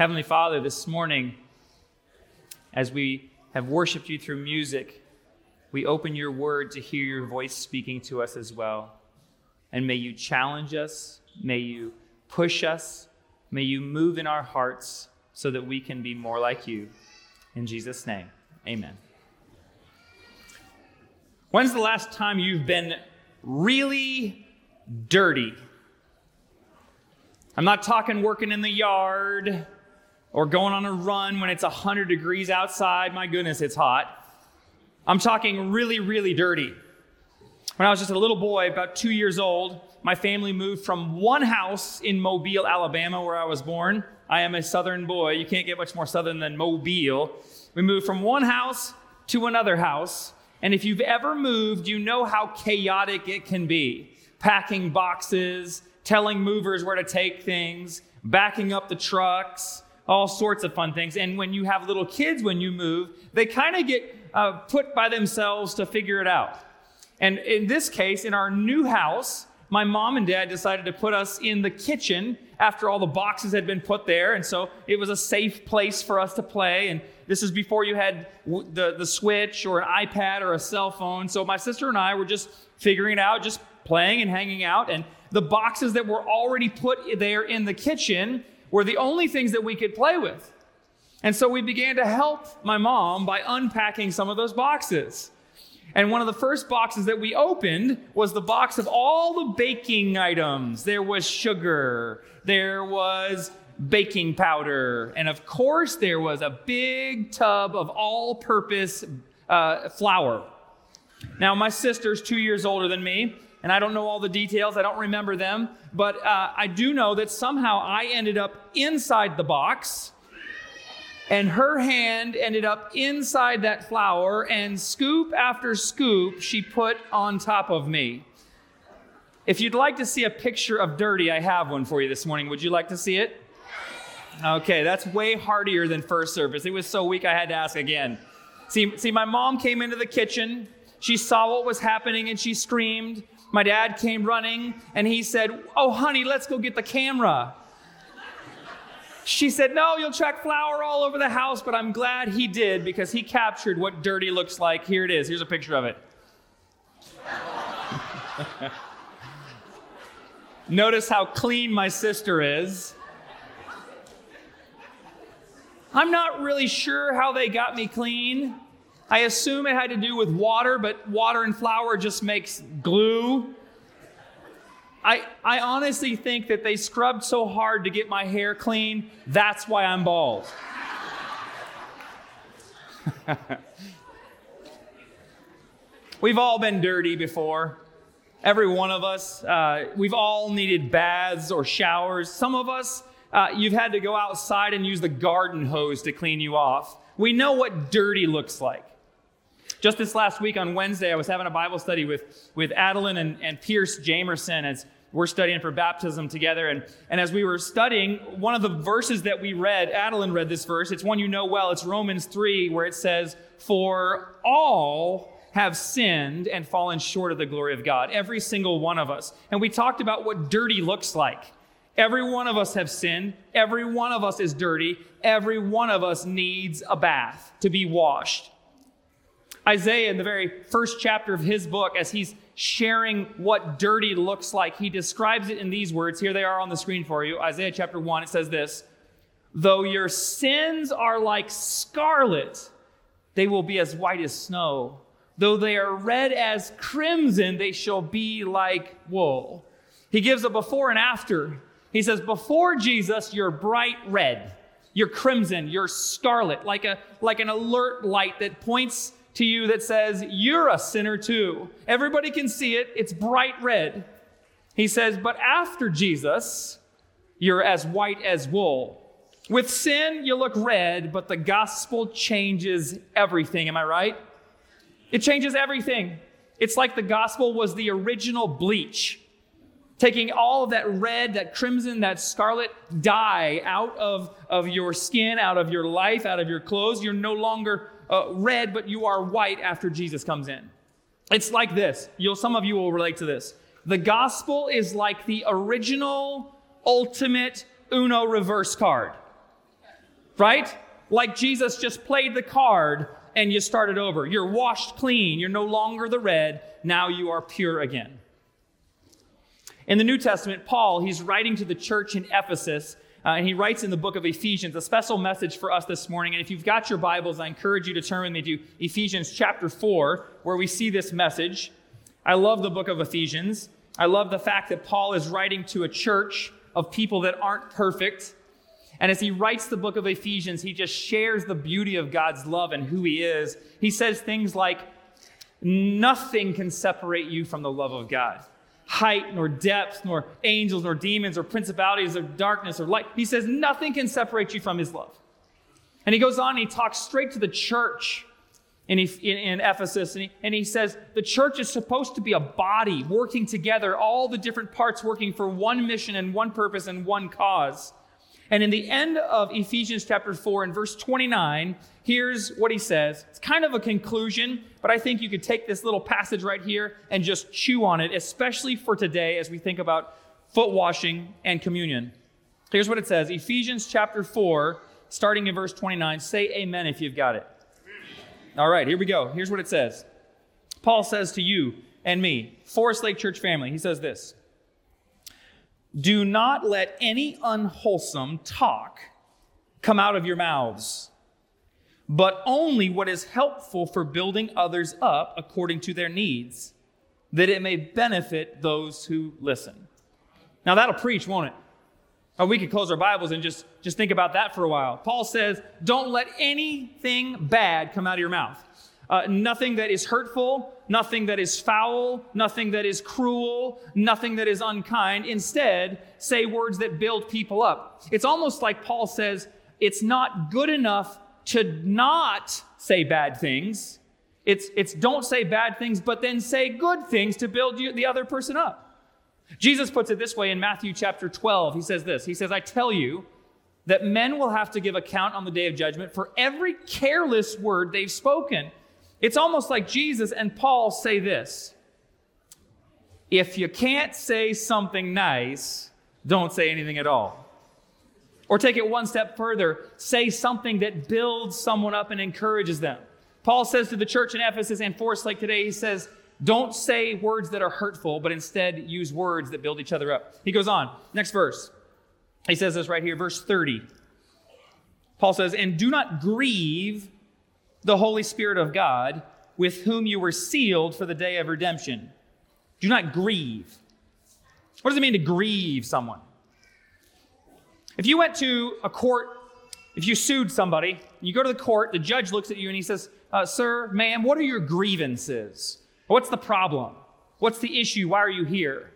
Heavenly Father, this morning, as we have worshiped you through music, we open your word to hear your voice speaking to us as well. And may you challenge us, may you push us, may you move in our hearts so that we can be more like you. In Jesus' name, amen. When's the last time you've been really dirty? I'm not talking working in the yard or going on a run when it's 100 degrees outside. My goodness, it's hot. I'm talking really, really dirty. When I was just a little boy, about two years old, my family moved from one house in Mobile, Alabama, where I was born. I am a southern boy. You can't get much more southern than Mobile. We moved from one house to another house. And if you've ever moved, you know how chaotic it can be. Packing boxes, telling movers where to take things, backing up the trucks, all sorts of fun things. And when you have little kids when you move, they kind of get uh, put by themselves to figure it out. And in this case, in our new house, my mom and dad decided to put us in the kitchen after all the boxes had been put there. And so it was a safe place for us to play. And this is before you had the, the switch or an iPad or a cell phone. So my sister and I were just figuring it out, just playing and hanging out. And the boxes that were already put there in the kitchen were the only things that we could play with. And so we began to help my mom by unpacking some of those boxes. And one of the first boxes that we opened was the box of all the baking items. There was sugar, there was baking powder, and of course, there was a big tub of all purpose uh, flour. Now, my sister's two years older than me, and I don't know all the details, I don't remember them, but uh, I do know that somehow I ended up inside the box and her hand ended up inside that flour, and scoop after scoop she put on top of me. If you'd like to see a picture of dirty, I have one for you this morning. Would you like to see it? Okay, that's way hardier than first service. It was so weak I had to ask again. See, see, my mom came into the kitchen. She saw what was happening and she screamed. My dad came running and he said, Oh, honey, let's go get the camera. She said, No, you'll track flour all over the house, but I'm glad he did because he captured what dirty looks like. Here it is. Here's a picture of it. Notice how clean my sister is. I'm not really sure how they got me clean. I assume it had to do with water, but water and flour just makes glue. I, I honestly think that they scrubbed so hard to get my hair clean, that's why I'm bald. We've all been dirty before. Every one of us. Uh, we've all needed baths or showers. Some of us, uh, you've had to go outside and use the garden hose to clean you off. We know what dirty looks like. Just this last week on Wednesday, I was having a Bible study with, with Adeline and, and Pierce Jamerson as we're studying for baptism together. And, and as we were studying, one of the verses that we read, Adeline read this verse. It's one you know well. It's Romans 3, where it says, For all have sinned and fallen short of the glory of God. Every single one of us. And we talked about what dirty looks like. Every one of us have sinned. Every one of us is dirty. Every one of us needs a bath to be washed. Isaiah, in the very first chapter of his book, as he's sharing what dirty looks like, he describes it in these words. Here they are on the screen for you. Isaiah chapter 1, it says this Though your sins are like scarlet, they will be as white as snow. Though they are red as crimson, they shall be like wool. He gives a before and after. He says, Before Jesus, you're bright red, you're crimson, you're scarlet, like, a, like an alert light that points to you that says, You're a sinner too. Everybody can see it, it's bright red. He says, But after Jesus, you're as white as wool. With sin, you look red, but the gospel changes everything. Am I right? It changes everything. It's like the gospel was the original bleach, taking all of that red, that crimson, that scarlet dye out of, of your skin, out of your life, out of your clothes. You're no longer uh, red, but you are white after Jesus comes in. It's like this. You'll, some of you will relate to this. The gospel is like the original, ultimate Uno reverse card. right? Like Jesus just played the card and you started over. You're washed clean. You're no longer the red. Now you are pure again. In the New Testament, Paul, he's writing to the church in Ephesus, uh, and he writes in the book of Ephesians a special message for us this morning. And if you've got your Bibles, I encourage you to turn with me to Ephesians chapter 4, where we see this message. I love the book of Ephesians. I love the fact that Paul is writing to a church of people that aren't perfect. And as he writes the book of Ephesians, he just shares the beauty of God's love and who he is. He says things like, Nothing can separate you from the love of God. Height, nor depth, nor angels, nor demons, or principalities, or darkness, or light. He says, Nothing can separate you from his love. And he goes on and he talks straight to the church in, in, Ephesus, and he, and he says the church is supposed to be a body working together, all the different parts working for one mission and one purpose and one cause. And in the end of Ephesians chapter 4, in verse 29, here's what he says. It's kind of a conclusion, but I think you could take this little passage right here and just chew on it, especially for today as we think about foot washing and communion. Here's what it says Ephesians chapter 4, starting in verse 29. Say amen if you've got it. All right, here we go. Here's what it says Paul says to you and me, Forest Lake Church family, he says this Do not let any unwholesome talk come out of your mouths, but only what is helpful for building others up according to their needs, that it may benefit those who listen. Now that'll preach, won't it? Or we could close our Bibles and just, just think about that for a while. Paul says, don't let anything bad come out of your mouth. Uh, nothing that is hurtful, nothing that is foul, nothing that is cruel, nothing that is unkind. Instead, say words that build people up. It's almost like Paul says, it's not good enough to not say bad things. It's, it's don't say bad things, but then say good things to build you, the other person up. Jesus puts it this way in Matthew chapter 12. He says this He says, I tell you that men will have to give account on the day of judgment for every careless word they've spoken. It's almost like Jesus and Paul say this If you can't say something nice, don't say anything at all. Or take it one step further, say something that builds someone up and encourages them. Paul says to the church in Ephesus and Forest Lake today, he says, don't say words that are hurtful, but instead use words that build each other up. He goes on, next verse. He says this right here, verse 30. Paul says, And do not grieve the Holy Spirit of God, with whom you were sealed for the day of redemption. Do not grieve. What does it mean to grieve someone? If you went to a court, if you sued somebody, you go to the court, the judge looks at you and he says, uh, Sir, ma'am, what are your grievances? What's the problem? What's the issue? Why are you here?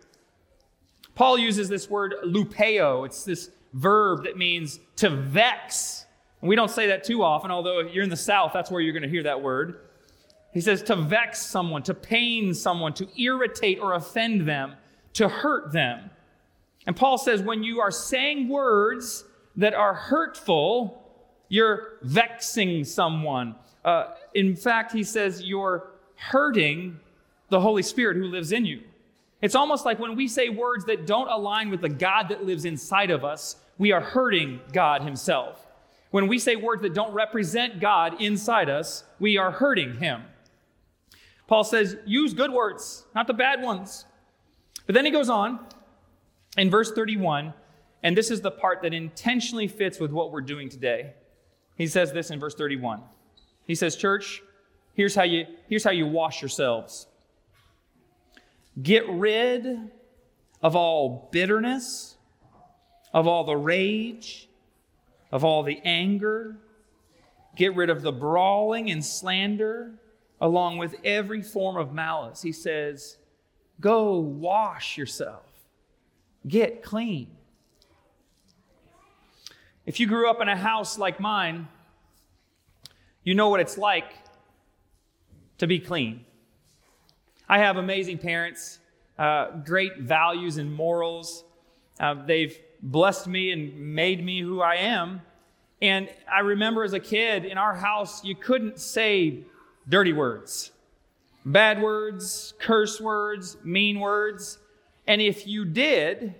Paul uses this word lupeo. It's this verb that means to vex. And we don't say that too often, although if you're in the South, that's where you're going to hear that word. He says to vex someone, to pain someone, to irritate or offend them, to hurt them. And Paul says when you are saying words that are hurtful, you're vexing someone. Uh, in fact, he says you're hurting the Holy Spirit who lives in you. It's almost like when we say words that don't align with the God that lives inside of us, we are hurting God Himself. When we say words that don't represent God inside us, we are hurting Him. Paul says, use good words, not the bad ones. But then he goes on in verse 31, and this is the part that intentionally fits with what we're doing today. He says this in verse 31. He says, Church, here's how you, here's how you wash yourselves. Get rid of all bitterness, of all the rage, of all the anger. Get rid of the brawling and slander, along with every form of malice. He says, Go wash yourself, get clean. If you grew up in a house like mine, you know what it's like to be clean. I have amazing parents, uh, great values and morals. Uh, they've blessed me and made me who I am. And I remember as a kid in our house, you couldn't say dirty words, bad words, curse words, mean words. And if you did,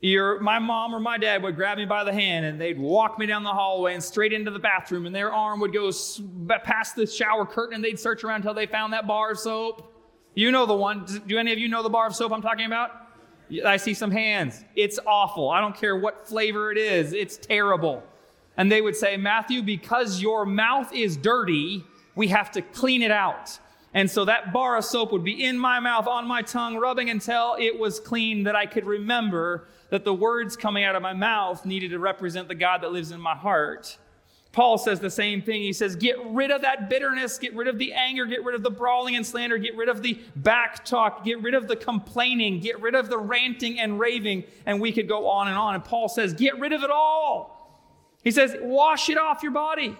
Your, my mom or my dad would grab me by the hand and they'd walk me down the hallway and straight into the bathroom, and their arm would go past the shower curtain and they'd search around until they found that bar of soap. You know the one. Do any of you know the bar of soap I'm talking about? I see some hands. It's awful. I don't care what flavor it is, it's terrible. And they would say, Matthew, because your mouth is dirty, we have to clean it out. And so that bar of soap would be in my mouth, on my tongue, rubbing until it was clean, that I could remember that the words coming out of my mouth needed to represent the God that lives in my heart. Paul says the same thing. He says, Get rid of that bitterness, get rid of the anger, get rid of the brawling and slander, get rid of the back talk, get rid of the complaining, get rid of the ranting and raving. And we could go on and on. And Paul says, Get rid of it all. He says, Wash it off your body.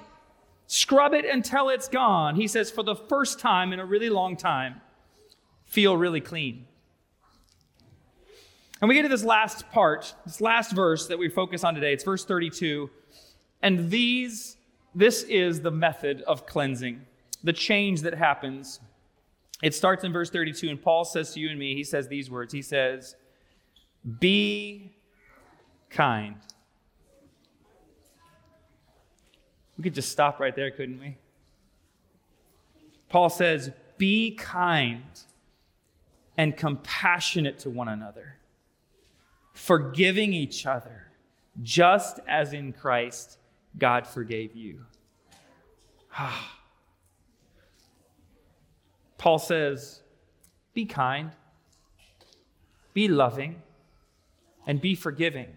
Scrub it until it's gone. He says, for the first time in a really long time, feel really clean. And we get to this last part, this last verse that we focus on today. It's verse 32. And these, this is the method of cleansing, the change that happens. It starts in verse 32, and Paul says to you and me, he says these words. He says, Be kind. We could just stop right there, couldn't we? Paul says, Be kind and compassionate to one another, forgiving each other, just as in Christ God forgave you. Paul says, Be kind, be loving, and be forgiving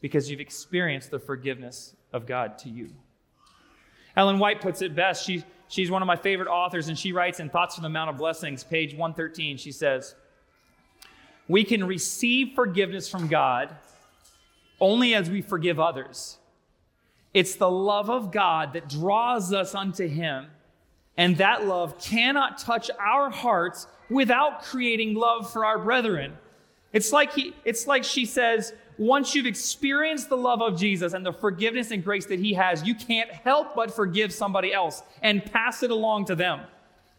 because you've experienced the forgiveness of God to you. Ellen White puts it best. She, she's one of my favorite authors, and she writes in Thoughts from the Mount of Blessings, page 113, she says, We can receive forgiveness from God only as we forgive others. It's the love of God that draws us unto Him, and that love cannot touch our hearts without creating love for our brethren. It's like, he, it's like she says, once you've experienced the love of Jesus and the forgiveness and grace that He has, you can't help but forgive somebody else and pass it along to them.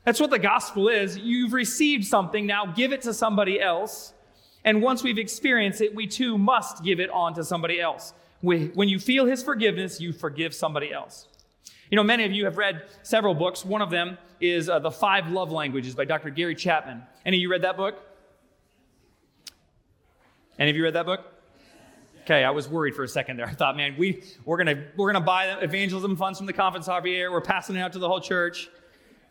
That's what the gospel is. You've received something, now give it to somebody else. And once we've experienced it, we too must give it on to somebody else. When you feel His forgiveness, you forgive somebody else. You know, many of you have read several books. One of them is uh, The Five Love Languages by Dr. Gary Chapman. Any of you read that book? Any of you read that book? Okay, I was worried for a second there. I thought, man, we, we're going to we're gonna buy evangelism funds from the Conference Javier. We're passing it out to the whole church.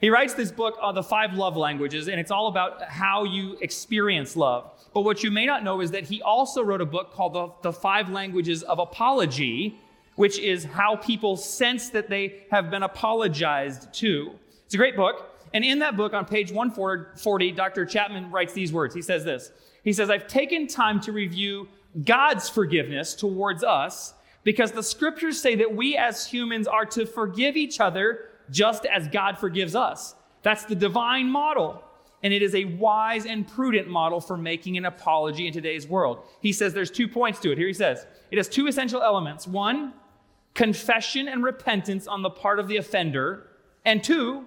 He writes this book on the five love languages, and it's all about how you experience love. But what you may not know is that he also wrote a book called The, the Five Languages of Apology, which is how people sense that they have been apologized to. It's a great book. And in that book, on page 140, Dr. Chapman writes these words. He says this He says, I've taken time to review God's forgiveness towards us because the scriptures say that we as humans are to forgive each other just as God forgives us. That's the divine model. And it is a wise and prudent model for making an apology in today's world. He says there's two points to it. Here he says it has two essential elements one, confession and repentance on the part of the offender, and two,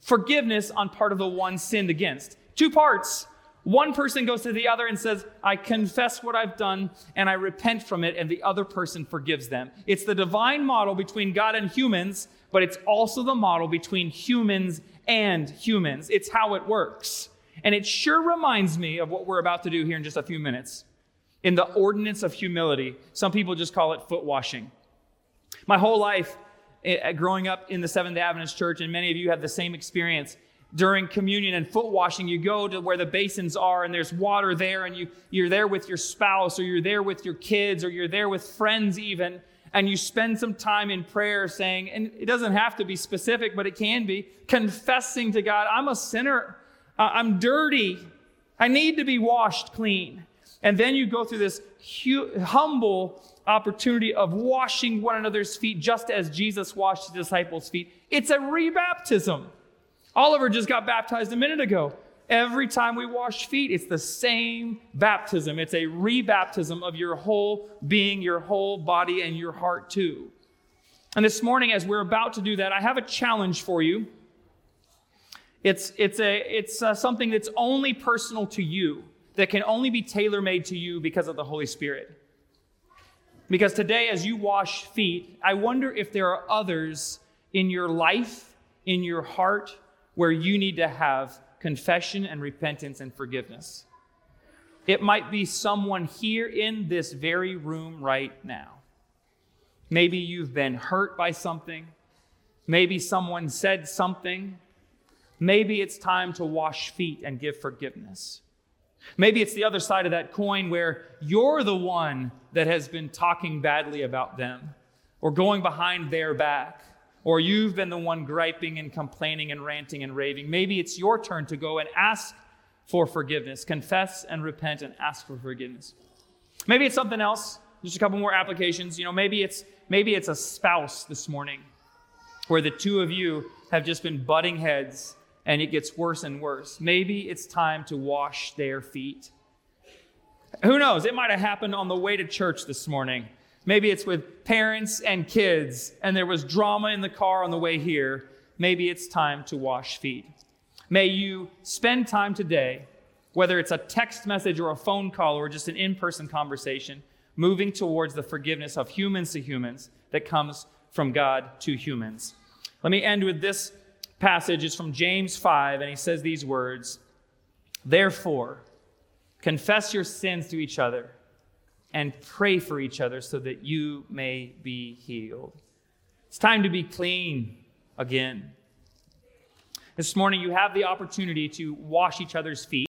forgiveness on part of the one sinned against. Two parts. One person goes to the other and says, I confess what I've done and I repent from it, and the other person forgives them. It's the divine model between God and humans, but it's also the model between humans and humans. It's how it works. And it sure reminds me of what we're about to do here in just a few minutes. In the ordinance of humility, some people just call it foot washing. My whole life, eh, growing up in the Seventh Adventist Church, and many of you have the same experience, during communion and foot washing, you go to where the basins are and there's water there, and you, you're there with your spouse, or you're there with your kids, or you're there with friends, even, and you spend some time in prayer saying, and it doesn't have to be specific, but it can be, confessing to God, I'm a sinner, I'm dirty, I need to be washed clean. And then you go through this hu- humble opportunity of washing one another's feet just as Jesus washed the disciples' feet. It's a rebaptism. Oliver just got baptized a minute ago. Every time we wash feet, it's the same baptism. It's a rebaptism of your whole being, your whole body, and your heart too. And this morning, as we're about to do that, I have a challenge for you. It's, it's, a, it's uh, something that's only personal to you. that can only be tailor made to you because of the Holy Spirit. Because today, as you wash feet, I wonder if there are others in your life, in your heart, where you need to have confession and repentance and forgiveness. It might be someone here in this very room right now. Maybe you've been hurt by something. Maybe someone said something. Maybe it's time to wash feet and give forgiveness. Maybe it's the other side of that coin where you're the one that has been talking badly about them or going behind their back, or you've been the one griping and complaining and ranting and raving. Maybe it's your turn to go and ask for forgiveness, confess and repent and ask for forgiveness. Maybe it's something else, just a couple more applications. You know, maybe it's maybe it's a spouse this morning where the two of you have just been butting heads and it gets worse and worse. Maybe it's time to wash their feet. Who knows? It might have happened on the way to church this morning. Maybe it's with parents and kids, and there was drama in the car on the way here. Maybe it's time to wash feet. May you spend time today, whether it's a text message or a phone call or just an in person conversation, moving towards the forgiveness of humans to humans that comes from God to humans. Let me end with this passage is from James 5, and he says these words Therefore, confess your sins to each other and pray for each other so that you may be healed. It's time to be clean again. This morning, you have the opportunity to wash each other's feet.